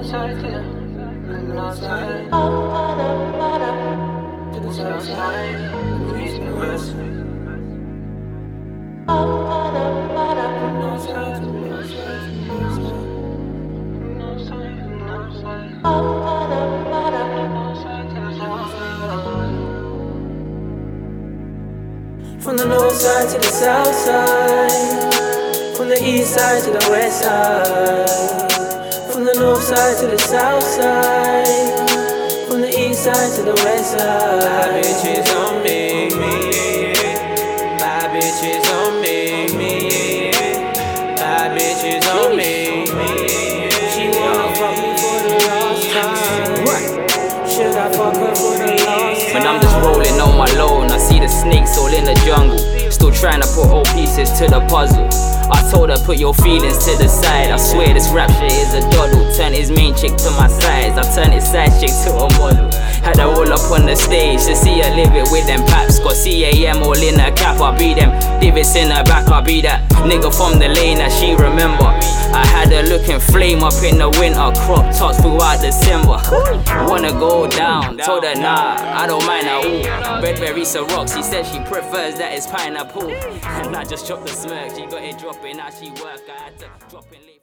From the north side to the south side. From the east side to the west side. From the north side to the south side. From the east side to the west side. Bad bitches on me. Bad bitches on me. Bad bitches on me. She wanna fuck me for the last time. Should I fuck her for the last time? When I'm just rolling on my loan, I see the snakes all in the jungle. Still trying to put all pieces to the puzzle. I told her, put your feelings to the side. I swear this rap shit is a doddle. Chick to my size. I turn it side chick to a model. Had her all up on the stage to see her live it with them paps. Got CAM all in her cap. I be them divots in her back. I be that nigga from the lane that she remember. I had her looking flame up in the winter. Crop tops throughout December. Wanna go down? Told her nah, I don't mind at all. Redberry rocks. She said she prefers that it's pineapple. And I just dropped the smirk. She got it dropping. Now she work. I had to drop late.